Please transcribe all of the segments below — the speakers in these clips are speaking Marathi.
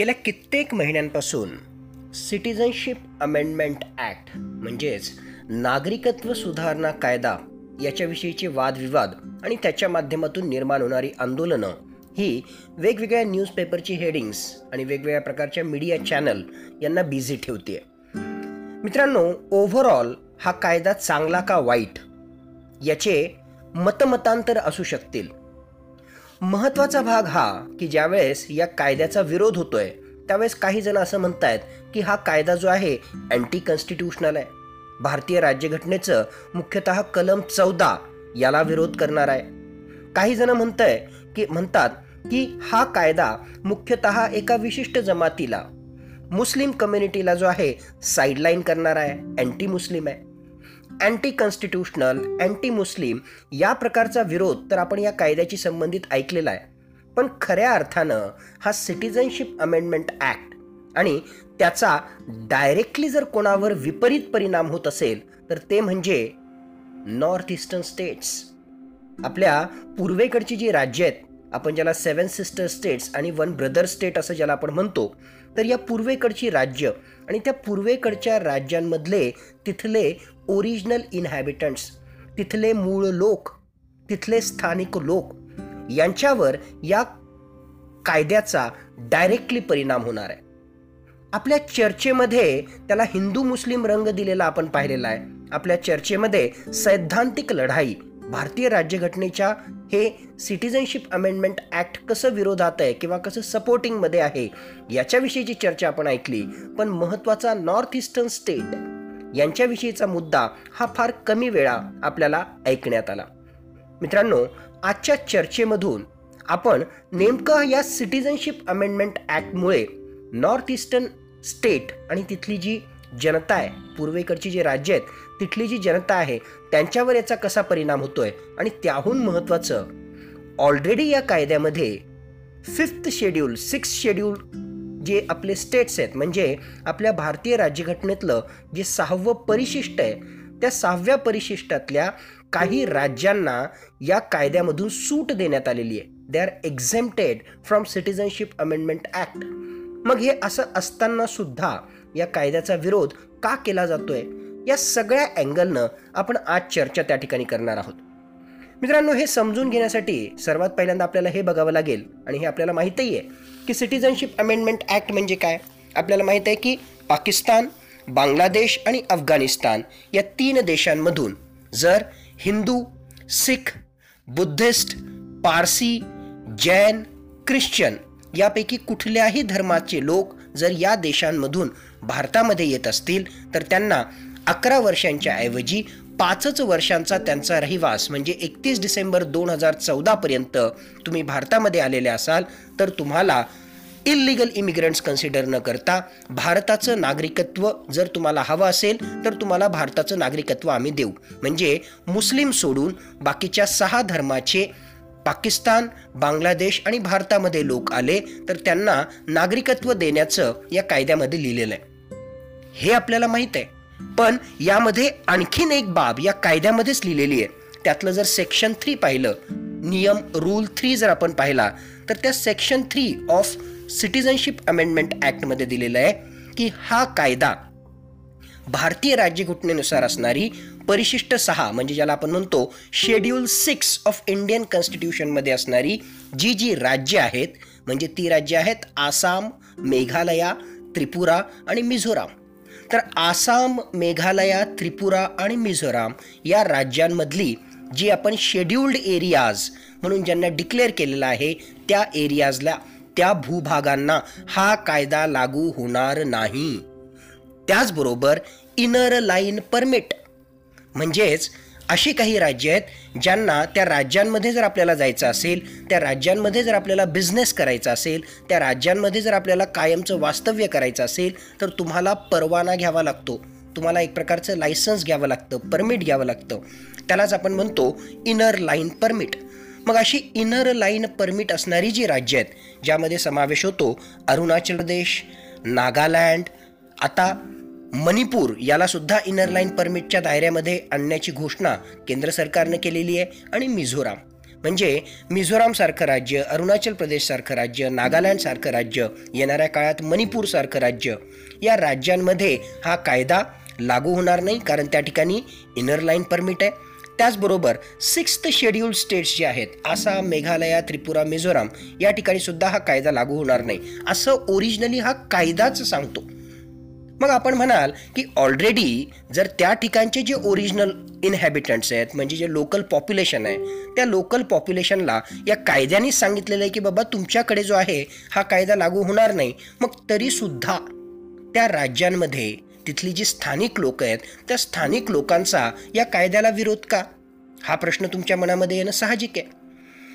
गेल्या कित्येक महिन्यांपासून सिटिझनशिप अमेंडमेंट ॲक्ट म्हणजेच नागरिकत्व सुधारणा कायदा याच्याविषयीचे वादविवाद आणि त्याच्या माध्यमातून निर्माण होणारी आंदोलनं ही वेगवेगळ्या न्यूजपेपरची हेडिंग्स आणि वेगवेगळ्या प्रकारच्या मीडिया चॅनल यांना बिझी ठेवते मित्रांनो ओव्हरऑल हा कायदा चांगला का वाईट? याचे मतमतांतर असू शकतील. महत्त्वाचा भाग हा की ज्यावेळेस या कायद्याचा विरोध होतोय त्यावेळेस काही जण असं म्हणतायत की हा कायदा जो आहे अँटी कॉन्स्टिट्युशनल आहे. भारतीय राज्यघटनेचं मुख्यतः कलम चौदा याला विरोध करणार आहे. काही जण म्हणतंय की म्हणतात की हा कायदा मुख्यतः एका विशिष्ट जमातीला मुस्लिम कम्युनिटीला जो आहे साईडलाईन करणार आहे अँटी मुस्लिम आहे. अँटी कॉन्स्टिट्युशनल अँटी मुस्लिम या प्रकारचा विरोध तर आपण या कायद्याशी संबंधित ऐकलेला आहे. पण खऱ्या अर्थानं हा सिटिझनशिप अमेंडमेंट ॲक्ट आणि त्याचा डायरेक्टली जर कोणावर विपरीत परिणाम होत असेल तर ते म्हणजे नॉर्थ ईस्टर्न स्टेट्स आपल्या पूर्वेकडची जी राज्य आहेत आपण ज्याला सेवन सिस्टर स्टेट्स आणि वन ब्रदर स्टेट असं ज्याला आपण म्हणतो तर या पूर्वेकडची राज्य आणि त्या पूर्वेकडच्या राज्यांमधले तिथले ओरिजिनल इनहॅबिटंट्स तिथले मूळ लोक तिथले स्थानिक लोक यांच्यावर या कायद्याचा डायरेक्टली परिणाम होणार आहे. आपल्या चर्चेमध्ये त्याला हिंदू मुस्लिम रंग दिलेला आपण पाहिलेला आहे. आपल्या चर्चेमध्ये सैद्धांतिक लढाई भारतीय राज्यघटनेच्या हे सिटिझनशिप अमेंडमेंट ॲक्ट कसं विरोधात आहे किंवा कसं सपोर्टिंगमध्ये आहे याच्याविषयीची चर्चा आपण ऐकली. पण महत्त्वाचा नॉर्थ ईस्टर्न स्टेट यांच्याविषयीचा मुद्दा हा फार कमी वेळा आपल्याला ऐकण्यात आला. मित्रांनो आजच्या चर्चेमधून आपण नेमकं या सिटिझनशिप अमेंडमेंट ॲक्टमुळे नॉर्थ ईस्टर्न स्टेट आणि तिथली जी जनता आहे पूर्वेकडची जी राज्य आहेत तिथली जी जनता आहे त्यांच्यावर याचा कसा परिणाम होतोय आणि त्याहून महत्त्वाचं ऑलरेडी या कायद्यामध्ये फिफ्थ शेड्यूल सिक्स शेड्यूल जे आपले स्टेट्स आहेत म्हणजे आपल्या भारतीय राज्यघटनेतलं जे सहावं परिशिष्ट आहे त्या सहाव्या परिशिष्टातल्या काही राज्यांना या कायद्यामधून सूट देण्यात आलेली आहे. They are exempted from citizenship amendment act मग हे असं असताना सुद्धा या कायद्याचा विरोध का केला जातोय? या सगळ्या अँगलनं आपण आज चर्चा त्या ठिकाणी करणार आहोत. मित्रांनो हे समजून घेण्यासाठी सर्वात पहिल्यांदा आपल्याला हे बघावं लागेल आणि हे आपल्याला माहितही आहे की सिटिझनशिप अमेंडमेंट ॲक्ट म्हणजे काय? आपल्याला माहीत आहे की पाकिस्तान बांगलादेश आणि अफगाणिस्तान या तीन देशांमधून जर हिंदू सिख बुद्धिस्ट पारसी जैन ख्रिश्चन यापैकी कुठल्याही धर्माचे लोक जर या देशांमधून भारतामध्ये येत असतील तर त्यांना अकरा वर्षांच्या ऐवजी पाचच वर्षांचा त्यांचा रहिवास म्हणजे एकतीस डिसेंबर दोन हजार चौदापर्यंत तुम्ही भारतामध्ये आलेले असाल तर तुम्हाला इलिगल इमिग्रंट्स कन्सिडर न करता भारताचं नागरिकत्व जर तुम्हाला हवं असेल तर तुम्हाला भारताचं नागरिकत्व आम्ही देऊ. म्हणजे मुस्लिम सोडून बाकीच्या सहा धर्माचे पाकिस्तान बांगलादेश आणि भारतामध्ये लोक आले तर त्यांना नागरिकत्व देण्याचं या कायद्यामध्ये लिहिलेलं आहे. हे आपल्याला माहीत आहे. पण यामध्ये आणखीन एक बाब या कायद्यामध्येच लिहिलेली आहे. त्यातलं जर सेक्शन थ्री पाहिलं नियम रूल थ्री जर आपण पाहिला तर त्या section three of citizenship amendment ॲक्टमध्ये दिलेलं आहे की हा कायदा भारतीय राज्यघटनेनुसार असणारी परिशिष्ट सहा म्हणजे ज्याला आपण म्हणतो शेड्यूल सिक्स ऑफ इंडियन कॉन्स्टिट्यूशनमध्ये असणारी जी जी राज्य आहेत म्हणजे ती राज्य आहेत आसाम मेघालया त्रिपुरा आणि मिझोराम. तर आसाम मेघालया त्रिपुरा आणि मिझोराम या राज्यांमधली जी आपण शेड्युल्ड एरियाज म्हणून ज्यांना डिक्लेअर केलेलं आहे त्या एरियाजला त्या भूभागांना हा कायदा लागू होणार नाही. त्याचबरोबर इनर लाईन परमिट म्हणजेच अशी काही राज्य आहेत ज्यांना त्या राज्यांमध्ये जर आपल्याला जायचं असेल त्या राज्यांमध्ये जर आपल्याला बिझनेस करायचा असेल त्या राज्यांमध्ये जर आपल्याला कायमचं वास्तव्य करायचं असेल तर तुम्हाला परवाना घ्यावा लागतो. तुम्हाला एक प्रकारचं लायसन्स घ्यावं लागतं परमिट घ्यावं लागतं. त्यालाच आपण म्हणतो इनर लाईन परमिट मग अशी इनर लाईन परमिट असणारी जी राज्य आहेत ज्यामध्ये समावेश होतो अरुणाचल प्रदेश नागालँड आता मणिपूर याला सुद्धा इनर लाईन परमिटच्या दायऱ्यामध्ये आणण्याची घोषणा केंद्र सरकारनं केलेली आहे आणि मिझोराम. म्हणजे मिझोरामसारखं राज्य अरुणाचल प्रदेशसारखं राज्य नागालँडसारखं राज्य येणाऱ्या काळात मणिपूरसारखं राज्य या राज्यांमध्ये हा कायदा लागू होणार नाही कारण त्या ठिकाणी इनर लाईन परमिट आहे. त्याचबरोबर सिक्स्थ शेड्यूल स्टेट्स जे आहेत आसाम मेघालया त्रिपुरा मिझोराम या ठिकाणी सुद्धा हा कायदा लागू होणार नाही. असं ओरिजिनली हा कायदाच सांगतो. मग आपण म्हणाल की ऑलरेडी जर त्या ठिकाणचे जे ओरिजिनल इनहॅबिटंट्स आहेत म्हणजे जे लोकल पॉप्युलेशन आहे त्या लोकल पॉप्युलेशनला या कायद्याने सांगितलेलं आहे की बाबा तुमच्याकडे जो आहे हा कायदा लागू होणार नाही. मग तरीसुद्धा त्या राज्यांमध्ये तिथली जी स्थानिक लोक आहेत त्या स्थानिक लोकांचा या कायद्याला विरोध का? हा प्रश्न तुमच्या मनामध्ये येणं साहजिक आहे.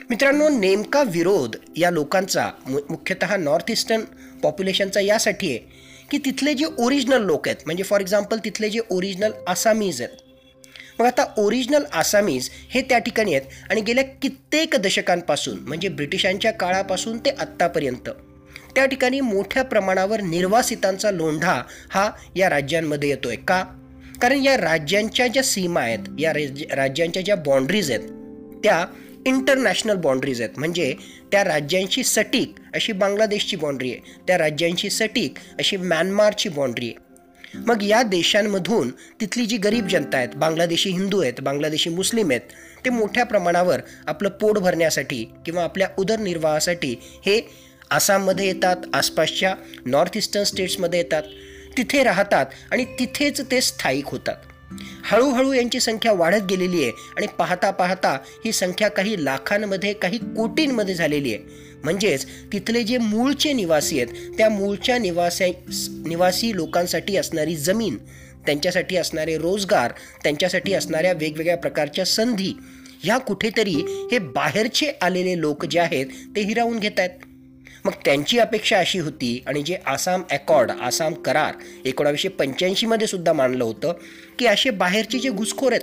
मित्रांनो नेमका विरोध या लोकांचा मुख्यतः नॉर्थ ईस्टर्न पॉप्युलेशनचा यासाठी आहे. की तिथले जे ओरिजिनल लोक आहेत म्हणजे फॉर एक्झाम्पल तिथले जे ओरिजिनल आसामीज आहेत. मग आता ओरिजिनल आसामीज हे त्या ठिकाणी आहेत आणि गेल्या कित्येक दशकांपासून म्हणजे ब्रिटिशांच्या काळापासून ते आत्तापर्यंत त्या ठिकाणी मोठ्या प्रमाणावर निर्वासितांचा लोंढा हा या राज्यांमध्ये येतो आहे का? कारण या राज्यांच्या ज्या सीमा आहेत या राज्यांच्या ज्या बाँड्रीज आहेत त्या इंटरनॅशनल बाँड्रीज आहेत. म्हणजे त्या राज्यांची सटीक अशी बांगलादेशची बाँड्री आहे. त्या राज्यांची सटीक अशी म्यानमारची बाँड्री आहे. मग या देशांमधून तिथली जी गरीब जनता आहेत बांगलादेशी हिंदू आहेत बांगलादेशी मुस्लिम आहेत ते मोठ्या प्रमाणावर आपलं पोट भरण्यासाठी किंवा आपल्या उदरनिर्वाहासाठी हे आसाममध्ये येतात आसपासच्या नॉर्थ ईस्टर्न स्टेट्समध्ये येतात तिथे राहतात आणि तिथेच ते स्थायिक होतात. हळूहळू यांची संख्या वाढत गेलेली आहे आणि पाहता पाहता ही संख्या काही लाखांमध्ये काही कोटींमध्ये झालेली आहे. म्हणजेच तिथले जे मूळचे निवासी आहेत त्या मूळच्या निवासी निवासी लोकांसाठी असणारी जमीन त्यांच्यासाठी असणारे रोजगार त्यांच्यासाठी असणाऱ्या वेगवेगळ्या प्रकारच्या संधी ह्या कुठेतरी हे बाहेरचे आलेले लोक जे आहेत ते हिरावून घेत आहेत मग त्यांची अपेक्षा अशी होती आणि जे आसाम अकॉर्ड आसाम करार एकोणावीसशे पंच्याऐंशीमध्ये सुद्धा मानलं होतं की असे बाहेरचे जे घुसखोर आहेत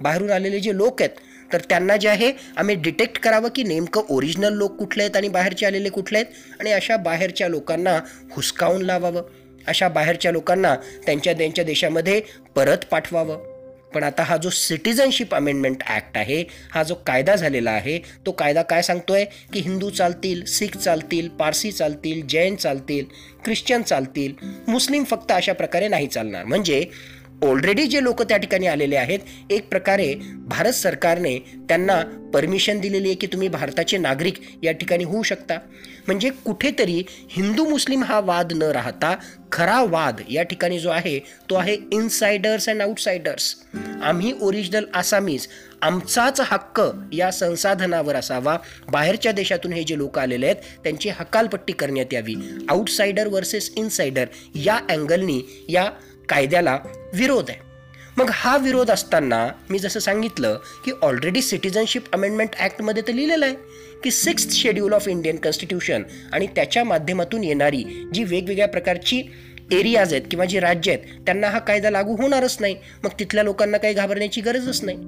बाहेरून आलेले जे लोक आहेत तर त्यांना जे आहे आम्ही डिटेक्ट करावं की नेमकं ओरिजिनल लोक कुठले आहेत आणि बाहेरचे आलेले कुठले आहेत आणि अशा बाहेरच्या लोकांना हुसकावून लावावं अशा बाहेरच्या लोकांना त्यांच्या त्यांच्या देशामध्ये परत पाठवावं. पण आता हा जो सिटिझनशिप अमेंडमेंट ॲक्ट आहे हा जो कायदा झालेला आहे तो कायदा काय सांगतोय? की हिंदू चालतील सिख चालतील पारसी चालतील जैन चालतील ख्रिश्चन चालतील मुस्लिम फक्त अशा प्रकारे नाही चालणार. म्हणजे ऑलरेडी जे लोक त्या ठिकाणी आलेले आहेत एक प्रकारे भारत सरकारने त्यांना परमिशन दिलेली आहे की तुम्ही भारताचे नागरिक या ठिकाणी होऊ शकता. म्हणजे कुठेतरी हिंदू मुस्लिम हा वाद न राहता खरा वाद या ठिकाणी जो आहे तो आहे इनसायडर्स अँड आउटसायडर्स आम्ही ओरिजिनल आसामीज आमचाच हक्क या संसाधनावर असावा. बाहेरच्या देशातून हे जे लोक आलेले आहेत त्यांची हकालपट्टी करण्यात यावी. आउटसायडर वर्सेस इनसायडर या अँगलनी या कायद्याला विरोध आहे. मग हा विरोध असताना मी जसं सांगितलं की ऑलरेडी सिटिझनशिप अमेंडमेंट ॲक्टमध्ये तर लिहिलेलं आहे की sixth schedule of Indian constitution आणि त्याच्या माध्यमातून येणारी जी वेगवेगळ्या प्रकारची एरियाज आहेत किंवा जी राज्य आहेत त्यांना हा कायदा लागू होणारच नाही. मग तिथल्या लोकांना काही घाबरण्याची गरजच नाही.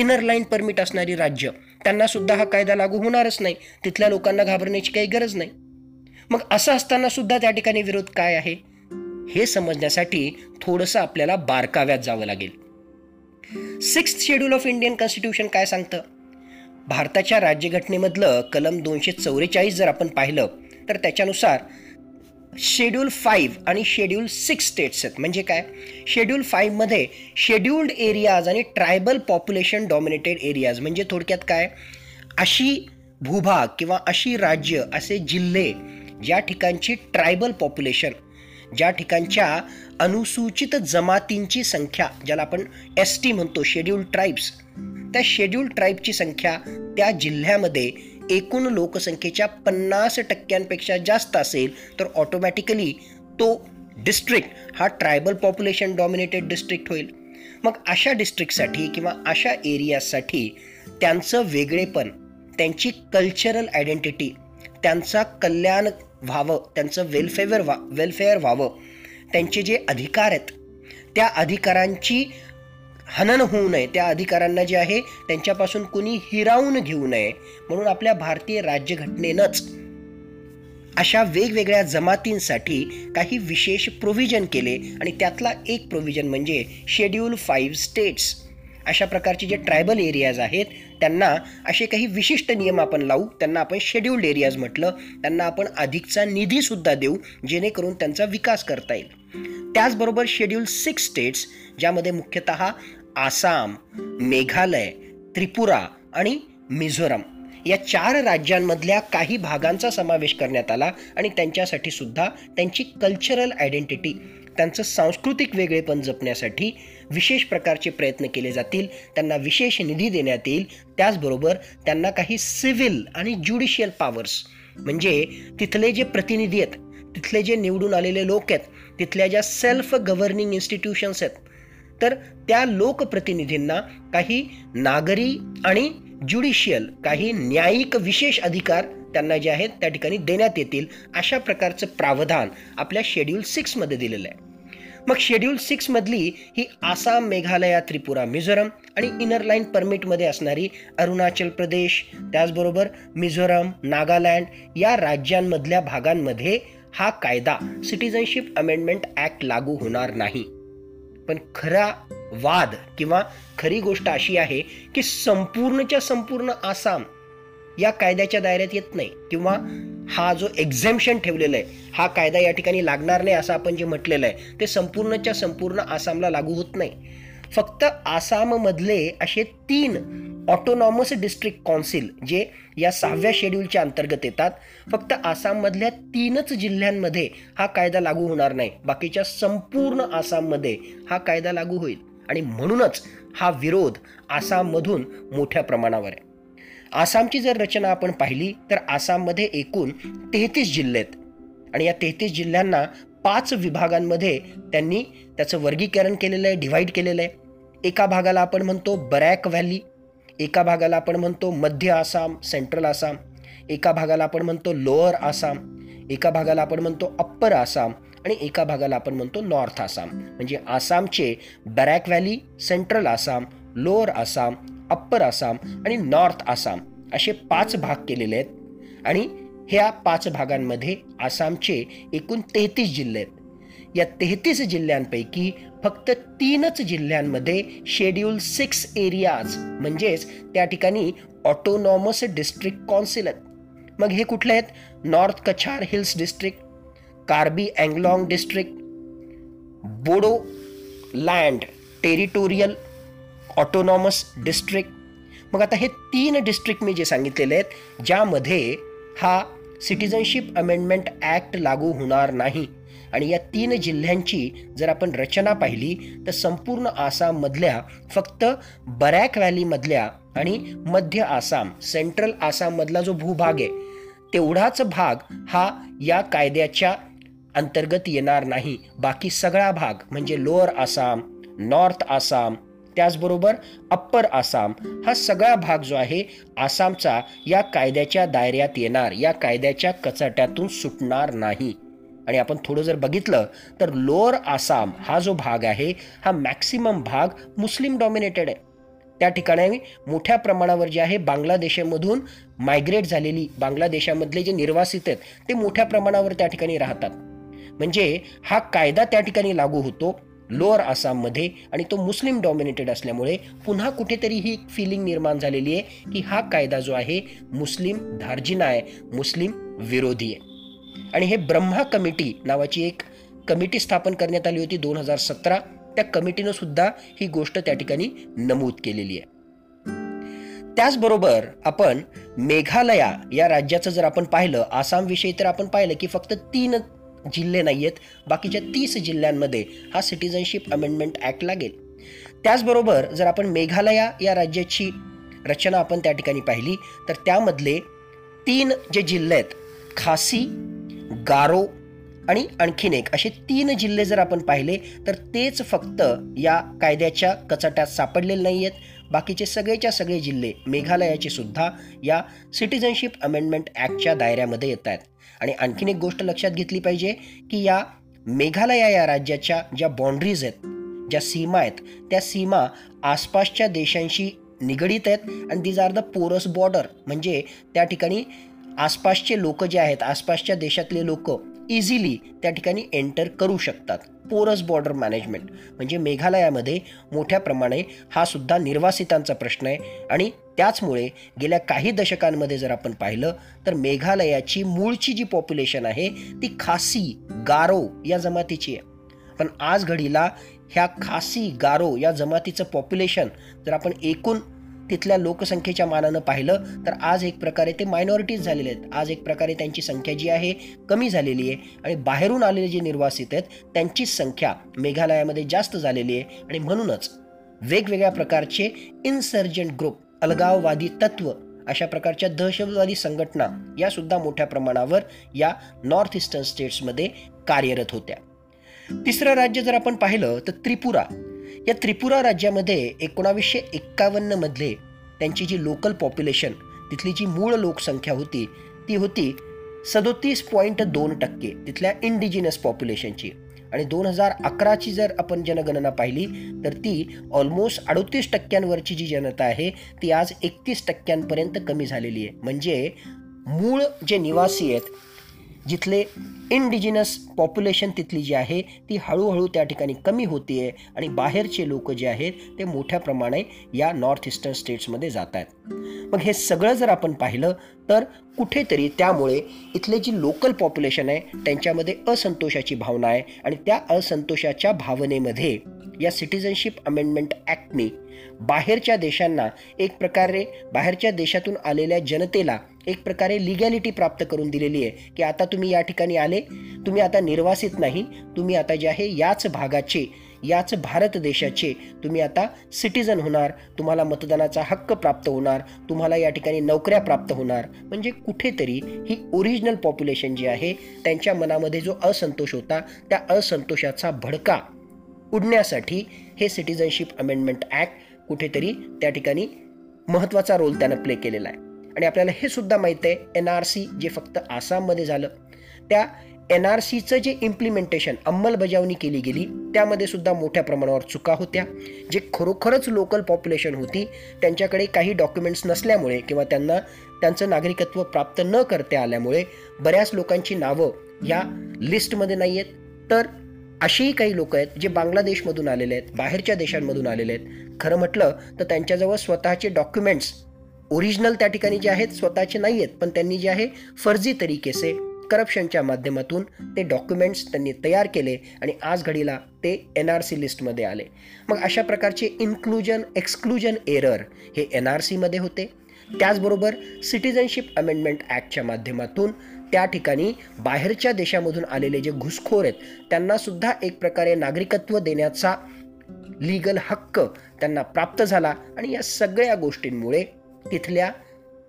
इनर लाईन परमिट असणारी राज्य त्यांना सुद्धा हा कायदा लागू होणारच नाही. तिथल्या लोकांना घाबरण्याची काही गरज नाही. मग असं असताना सुद्धा त्या ठिकाणी विरोध काय आहे? हे समजण्यासाठी थोडंसं आपल्याला बारकाव्यात जावं लागेल. Sixth schedule of Indian constitution काय सांगतं? भारताच्या राज्यघटनेमधलं कलम दोनशे चौवेचाळीस जर आपण पाहिलं तर त्याच्यानुसार शेड्यूल फाईव्ह आणि शेड्यूल सिक्स स्टेट्स आहेत. म्हणजे काय? शेड्यूल फाईव्हमध्ये शेड्यूल्ड एरियाज आणि ट्रायबल पॉप्युलेशन डॉमिनेटेड एरियाज म्हणजे थोडक्यात काय? अशी भूभाग किंवा अशी राज्य असे जिल्हे ज्या ठिकाणची ट्रायबल पॉप्युलेशन ज्या ठिकाणच्या अनुसूचित जमातींची संख्या ज्याला आपण एस टी म्हणतो शेड्यूल ट्राईब्स त्या शेड्यूल ट्राईबची संख्या त्या जिल्ह्यामध्ये एकूण लोकसंख्येच्या पन्नास टक्क्यांपेक्षा जास्त असेल तर ऑटोमॅटिकली तो डिस्ट्रिक्ट हा ट्रायबल पॉप्युलेशन डॉमिनेटेड डिस्ट्रिक्ट होईल. मग अशा डिस्ट्रिक्टसाठी किंवा अशा एरियासाठी त्यांचं वेगळेपण त्यांची कल्चरल आयडेंटिटी त्यांचा कल्याण व्हावं त्यांचं वेलफेअर व्हा वेलफेअर व्हावं. त्यांचे जे अधिकार आहेत त्या अधिकारांची हनन होऊ नये. त्या अधिकारांना जे आहे त्यांच्यापासून कुणी हिरावून घेऊ नये. म्हणून आपल्या भारतीय राज्यघटनेनंच अशा वेगवेगळ्या जमातींसाठी काही विशेष प्रोव्हिजन केले. आणि त्यातला एक प्रोव्हिजन म्हणजे शेड्यूल फाईव्ह स्टेट्स अशा प्रकारचे जे ट्रायबल एरियाज आहेत त्यांना असे काही विशिष्ट नियम आपण लावू त्यांना आपण शेड्युल्ड एरियाज म्हटलं त्यांना आपण अधिकचा निधीसुद्धा देऊ जेणेकरून त्यांचा विकास करता येईल. त्याचबरोबर शेड्यूल सिक्स स्टेट्स ज्यामध्ये मुख्यतः आसाम मेघालय त्रिपुरा आणि मिझोरम या चार राज्यांमधल्या काही भागांचा समावेश करण्यात आला आणि त्यांच्यासाठी सुद्धा त्यांची कल्चरल आयडेंटिटी त्यांचं सांस्कृतिक वेगळेपण जपण्यासाठी विशेष प्रकारचे प्रयत्न केले जातील त्यांना विशेष निधी देण्यात येईल त्याचबरोबर त्यांना काही सिव्हिल आणि ज्युडिशियल पॉवर्स म्हणजे तिथले जे प्रतिनिधी आहेत तिथले जे निवडून आलेले लोक आहेत तिथल्या ज्या सेल्फ गव्हर्निंग इन्स्टिट्यूशन्स आहेत तर त्या लोकप्रतिनिधींना काही नागरी आणि ज्युडिशियल काही न्यायिक विशेष अधिकार त्यांना जे आहेत त्या ठिकाणी देण्यात येतील अशा प्रकारचं प्रावधान आपल्या शेड्यूल सिक्समध्ये दिलेलं आहे. मग शेड्यूल सिक्समधली ही आसाम मेघालया त्रिपुरा मिझोरम आणि इनर लाईन परमिटमध्ये असणारी अरुणाचल प्रदेश त्याचबरोबर मिझोरम नागालँड या राज्यांमधल्या भागांमध्ये हा कायदा सिटिझनशिप अमेंडमेंट ॲक्ट लागू होणार नाही. पण खरा वाद किंवा खरी गोष्ट अशी आहे की संपूर्णच्या संपूर्ण आसाम या कायद्याच्या दायऱ्यात येत नाही. किंवा हा जो एक्झेम्शन ठेवलेला आहे हा कायदा या ठिकाणी लागणार नाही असं आपण जे म्हटलेलं आहे ते संपूर्णच्या संपूर्ण आसामला लागू होत नाही. फक्त आसाममधले असे तीन ऑटोनॉमस डिस्ट्रिक्ट कौन्सिल जे या सहाव्या शेड्यूलच्या अंतर्गत येतात फक्त आसाममधल्या तीनच जिल्ह्यांमध्ये हा कायदा लागू होणार नाही. बाकीच्या संपूर्ण आसाममध्ये हा कायदा लागू होईल. आणि म्हणूनच हा विरोध आसाममधून मोठ्या प्रमाणावर आहे. आसामची जर रचना आपण पाहिली तर आसाममध्ये एकूण तेहतीस जिल्हे आहेत. आणि या तेहतीस जिल्ह्यांना पाच विभागांमध्ये त्यांनी त्याचं वर्गीकरण केलेलं आहे डिव्हाइड केलेलं आहे. एका भागाला आपण म्हणतो बरॅक व्हॅली एका भागाला आपण म्हणतो मध्य आसाम सेंट्रल आसाम एका भागाला आपण म्हणतो लोअर आसाम एका भागाला आपण म्हणतो अप्पर आसाम आणि एका भागाला आपण म्हणतो नॉर्थ आसाम. म्हणजे आसामचे Barak valley central Assam lower Assam upper Assam आणि नॉर्थ आसाम असे पाच भाग केलेले आहेत. आणि ह्या पाच भागांमध्ये आसामचे एकूण तेहतीस जिल्हे आहेत. या तेहतीस जिल्ह्यांपैकी फक्त तीनच जिल्ह्यांमध्ये शेड्यूल सिक्स एरियाज म्हणजेच त्या ठिकाणी ऑटोनॉमस डिस्ट्रिक्ट कौन्सिल आहेत. मग हे कुठले आहेत? North Cachar hills district Karbi Anglong district Bodoland territorial autonomous district मग आता हे तीन डिस्ट्रिक्ट मी जे सांगितलेले आहेत ज्यामध्ये हा सिटिझनशिप अमेंडमेंट ॲक्ट लागू होणार नाही. आणि या तीन जिल्ह्यांची जर आपण रचना पाहिली तर संपूर्ण आसाममधल्या फक्त बरॅक व्हॅलीमधल्या आणि मध्य आसाम सेंट्रल आसाममधला जो भूभाग आहे तेवढाच भाग हा या कायद्याच्या अंतर्गत येणार नाही. बाकी सगळा भाग म्हणजे लोअर आसाम नॉर्थ आसाम त्याचबरोबर अप्पर आसाम हा सगळा भाग जो आहे आसामचा या कायद्याच्या दायऱ्यात येणार या कायद्याच्या कचाट्यातून सुटणार नाही. आणि आपण थोडं जर बघितलं तर लोअर आसाम हा जो भाग आहे हा मॅक्सिमम भाग मुस्लिम डॉमिनेटेड आहे. त्या ठिकाणी मोठ्या प्रमाणावर जे आहे बांगलादेशामधून मायग्रेट झालेली बांगलादेशामधले जे निर्वासित आहेत ते मोठ्या प्रमाणावर त्या ठिकाणी राहतात. म्हणजे हा कायदा त्या ठिकाणी लागू होतो. लोअर आसाममध्ये आणि तो मुस्लिम डॉमिनेटेड असल्यामुळे पुन्हा कुठेतरी ही फिलिंग निर्माण झालेली आहे की हा कायदा जो आहे मुस्लिम धार्जिना आहे मुस्लिम विरोधी आहे. आणि हे ब्रह्मा कमिटी नावाची एक कमिटी स्थापन करण्यात आली होती दोन हजार सतरा. त्या कमिटीनं सुद्धा ही गोष्ट त्या ठिकाणी नमूद केलेली आहे. त्याचबरोबर आपण मेघालया या राज्याचं जर आपण पाहिलं आसामविषयी तर आपण पाहिलं की फक्त तीन जिल्हे नाही आहेत बाकीच्या तीस जिल्ह्यांमध्ये हा सिटिझनशिप अमेंडमेंट ॲक्ट लागेल. त्याचबरोबर जर आपण मेघालया या राज्याची रचना आपण त्या ठिकाणी पाहिली तर त्यामधले तीन जे जिल्हे आहेत खासी गारो आणि आणखीन एक असे तीन जिल्हे जर आपण पाहिले तर तेच फक्त या कायद्याच्या कचाट्यात सापडलेले नाही आहेत बाकीचे सगळेच्या सगळे जिल्हे मेघालयाचे सुद्धा या सिटिझनशिप अमेंडमेंट ॲक्टच्या दायऱ्यामध्ये येत आहेत. आणि आणखीन एक गोष्ट लक्षात घेतली पाहिजे की या मेघालया या राज्याच्या ज्या बाँड्रीज आहेत ज्या सीमा आहेत त्या सीमा आसपासच्या देशांशी निगडीत आहेत आणि these are the porous border म्हणजे त्या ठिकाणी आसपासचे लोक जे आहेत आसपासच्या देशातले लोक इझिली त्या ठिकाणी एंटर करू शकतात. पोरस बॉर्डर मॅनेजमेंट म्हणजे मेघालयामध्ये मोठ्या प्रमाणे हा सुद्धा निर्वासितांचा प्रश्न आहे. आणि त्याचमुळे गेल्या काही दशकांमध्ये जर आपण पाहिलं तर मेघालयाची मूळची जी पॉप्युलेशन आहे ती खासी गारो या जमातीची आहे. पण आज घडीला ह्या खासी गारो या जमातीचं पॉप्युलेशन जर आपण एकूण तिथल्या लोकसंख्येच्या मानानं पाहिलं तर आज एक प्रकारे ते मायनॉरिटीज झालेले आहेत. आज एक प्रकारे त्यांची संख्या जी आहे कमी झालेली आहे. आणि बाहेरून आलेले जे निर्वासित आहेत त्यांचीच संख्या मेघालयामध्ये जास्त झालेली आहे. आणि म्हणूनच वेगवेगळ्या प्रकारचे इन्सर्जंट ग्रुप अलगाववादी तत्व अशा प्रकारच्या दहशतवादी संघटना यासुद्धा मोठ्या प्रमाणावर या नॉर्थ इस्टर्न स्टेट्समध्ये कार्यरत होत्या. तिसरं राज्य जर आपण पाहिलं तर त्रिपुरा. या त्रिपुरा राज्यामध्ये एकोणावीसशे एक्कावन्नमधले त्यांची जी लोकल पॉप्युलेशन तिथली जी मूळ लोकसंख्या होती ती होती सदोतीस पॉईंट दोन टक्के तिथल्या इंडिजिनस पॉप्युलेशनची आणि दोन हजार अकराची जर आपण जनगणना पाहिली तर ती ऑलमोस्ट अडोतीस टक्क्यांवरची जी जनता आहे ती आज एकतीस टक्क्यांपर्यंत कमी झालेली आहे. म्हणजे मूळ जे निवासी आहेत जिथले इंडिजिनस पॉप्युलेशन तिथली जी आहे ती हळूहळू त्या ठिकाणी कमी होती आहे आणि बाहेरचे लोक जे आहेत ते मोठ्या प्रमाणे या नॉर्थ ईस्टर्न स्टेट्समध्ये जात आहेत मग हे सगळं जर आपण पाहिलं तर कुठेतरी त्यामुळे इथले जी लोकल पॉप्युलेशन आहे त्यांच्यामध्ये असंतोषाची भावना आहे आणि त्या असंतोषाच्या भावनेमध्ये या सिटिझनशिप अमेंडमेंट ॲक्टने बाहेरच्या देशांना एक प्रकारे बाहेरच्या देशातून आलेल्या जनतेला एक प्रकारे लिगॅलिटी प्राप्त करून दिलेली आहे की आता तुम्ही या ठिकाणी आले तुम्ही आता निर्वासित नाही तुम्ही आता जे आहे याच भागाचे याच भारत देशाचे तुम्ही आता सिटिझन होणार तुम्हाला मतदानाचा हक्क प्राप्त होणार तुम्हाला या ठिकाणी नोकऱ्या प्राप्त होणार. म्हणजे कुठेतरी ही ओरिजिनल पॉप्युलेशन जी आहे त्यांच्या मनामध्ये जो असंतोष होता त्या असंतोषाचा भडका उडण्यासाठी हे सिटिझनशिप अमेंडमेंट ॲक्ट कुठेतरी त्या ठिकाणी महत्त्वाचा रोल त्यानं प्ले केलेला आहे. आणि आपल्याला हे सुद्धा माहीत आहे एन आर सी जे फक्त आसाममध्ये झालं त्या एन आर सीचं जे इम्प्लिमेंटेशन अंमलबजावणी केली गेली त्यामध्ये सुद्धा मोठ्या प्रमाणावर चुका होत्या. जे खरोखरच लोकल पॉप्युलेशन होती त्यांच्याकडे काही डॉक्युमेंट्स नसल्यामुळे किंवा त्यांना त्यांचं नागरिकत्व प्राप्त न करता आल्यामुळे बऱ्याच लोकांची नावं ह्या लिस्टमध्ये नाही आहेत तर अशीही काही लोक आहेत जे बांगलादेशमधून आलेले आहेत बाहेरच्या देशांमधून आलेले आहेत. खरं म्हटलं तर त्यांच्याजवळ स्वतःचे डॉक्युमेंट्स ओरिजिनल त्या ठिकाणी जे आहेत स्वतःचे नाही आहेत पण त्यांनी जे आहे फर्जी तरीकेसे करप्शनच्या माध्यमातून ते डॉक्युमेंट्स त्यांनी तयार केले आणि आज घडीला ते एन आर सी लिस्टमध्ये आले. मग अशा प्रकारचे इन्क्लुजन एक्सक्लुजन एरर हे एन आर सीमध्ये होते. त्याचबरोबर सिटिझनशिप अमेंडमेंट ॲक्टच्या माध्यमातून त्या ठिकाणी बाहेरच्या देशामधून आलेले जे घुसखोर आहेत त्यांना सुद्धा एक प्रकारे नागरिकत्व देण्याचा लीगल हक्क त्यांना प्राप्त झाला. आणि या सगळ्या गोष्टींमुळे तिथल्या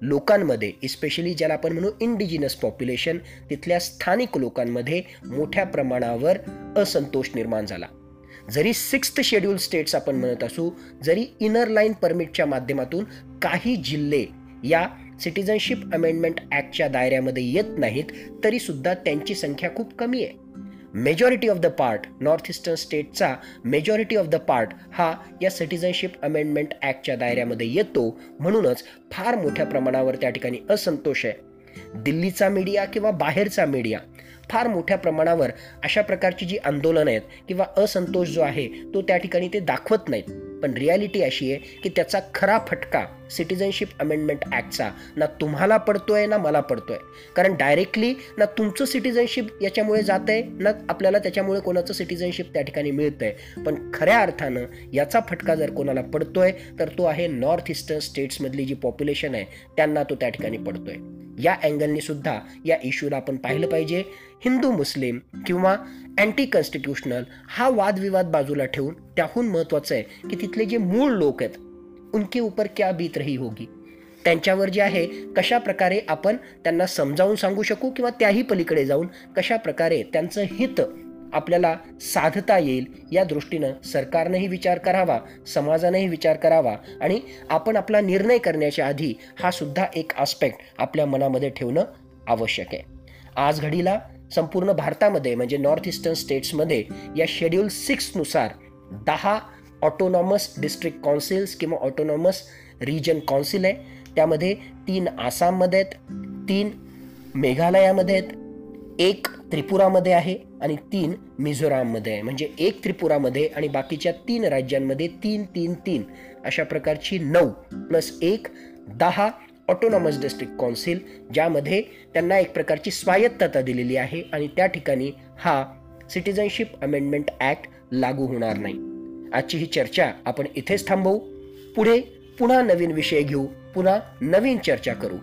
लोकांमध्ये इस्पेशली ज्याला आपण म्हणू इंडिजिनस पॉप्युलेशन तिथल्या स्थानिक लोकांमध्ये मोठ्या प्रमाणावर असंतोष निर्माण झाला. जरी सिक्स्थ शेड्यूल स्टेट्स आपण म्हणत असू जरी इनर लाईन परमिटच्या माध्यमातून काही जिल्हे या सिटिझनशिप अमेंडमेंट ॲक्टच्या दायऱ्यामध्ये येत नाहीत तरीसुद्धा त्यांची संख्या खूप कमी आहे. Majority of the part north eastern स्टेटचा majority of the part हा या सिटिझनशिप अमेंडमेंट ॲक्टच्या दायऱ्यामध्ये येतो म्हणूनच फार मोठ्या प्रमाणावर त्या ठिकाणी असंतोष आहे. दिल्लीचा मीडिया किंवा बाहेरचा मीडिया फार मोठ्या प्रमाणावर अशा प्रकारची जी आंदोलनं आहेत किंवा असंतोष जो आहे तो त्या ठिकाणी ते दाखवत नाहीत. पण रियालिटी अशी आहे की त्याचा खरा फटका सिटिझनशिप अमेंडमेंट ॲक्टचा ना तुम्हाला पडतो आहे ना मला पडतो आहे कारण डायरेक्टली ना तुमचं सिटिझनशिप याच्यामुळे जात आहे ना आपल्याला त्याच्यामुळे कोणाचं सिटिझनशिप त्या ठिकाणी मिळतं आहे पण खऱ्या अर्थानं याचा फटका जर कोणाला पडतो आहे तर तो आहे नॉर्थ ईस्टर्न स्टेट्समधली जी पॉप्युलेशन आहे त्यांना तो त्या ठिकाणी पडतो आहे या अँगलनीसुद्धा या इश्यूला आपण पाहिलं पाहिजे. हिंदू मुस्लिम किंवा अँटी कॉन्स्टिट्युशनल हा वादविवाद बाजूला ठेवून त्याहून महत्त्वाचं आहे की तिथले जे मूळ लोक आहेत उनके ऊपर क्या बीत रही होगी? त्यांच्यावर जे आहे कशा प्रकारे आपण त्यांना समजावून सांगू शकू किंवा त्याही पलीकडे जाऊन कशा प्रकारे त्यांचं हित आपल्याला साधता येईल या दृष्टीनं सरकारनंही विचार करावा समाजानंही विचार करावा आणि आपण आपला निर्णय करण्याच्या आधी हा सुद्धा एक आस्पेक्ट आपल्या मनामध्ये ठेवणं आवश्यक आहे. आज घडीला संपूर्ण भारतामध्ये म्हणजे नॉर्थ इस्टर्न स्टेट्समध्ये या शेड्यूल सिक्सनुसार दहा ऑटोनॉमस डिस्ट्रिक्ट कॉन्सिल्स किंवा ऑटोनॉमस रिजन कॉन्सिल आहे. त्यामध्ये तीन आसाममध्ये आहेत तीन मेघालयामध्ये आहेत एक त्रिपुरामध्ये आहे आणि तीन मिझोराममध्ये आहे. म्हणजे एक त्रिपुरामध्ये आणि बाकीच्या तीन राज्यांमध्ये तीन तीन तीन अशा प्रकारची नऊ प्लस एक दहा ऑटोनॉमस डिस्ट्रिक्ट कौन्सिल ज्यामध्ये त्यांना एक प्रकारची स्वायत्तता दिलेली आहे आणि त्या ठिकाणी हा सिटिझनशिप अमेंडमेंट ॲक्ट लागू होणार नाही. आजची ही चर्चा आपण इथेच थांबवू. पुढे पुन्हा नवीन विषय घेऊ पुन्हा नवीन चर्चा करू.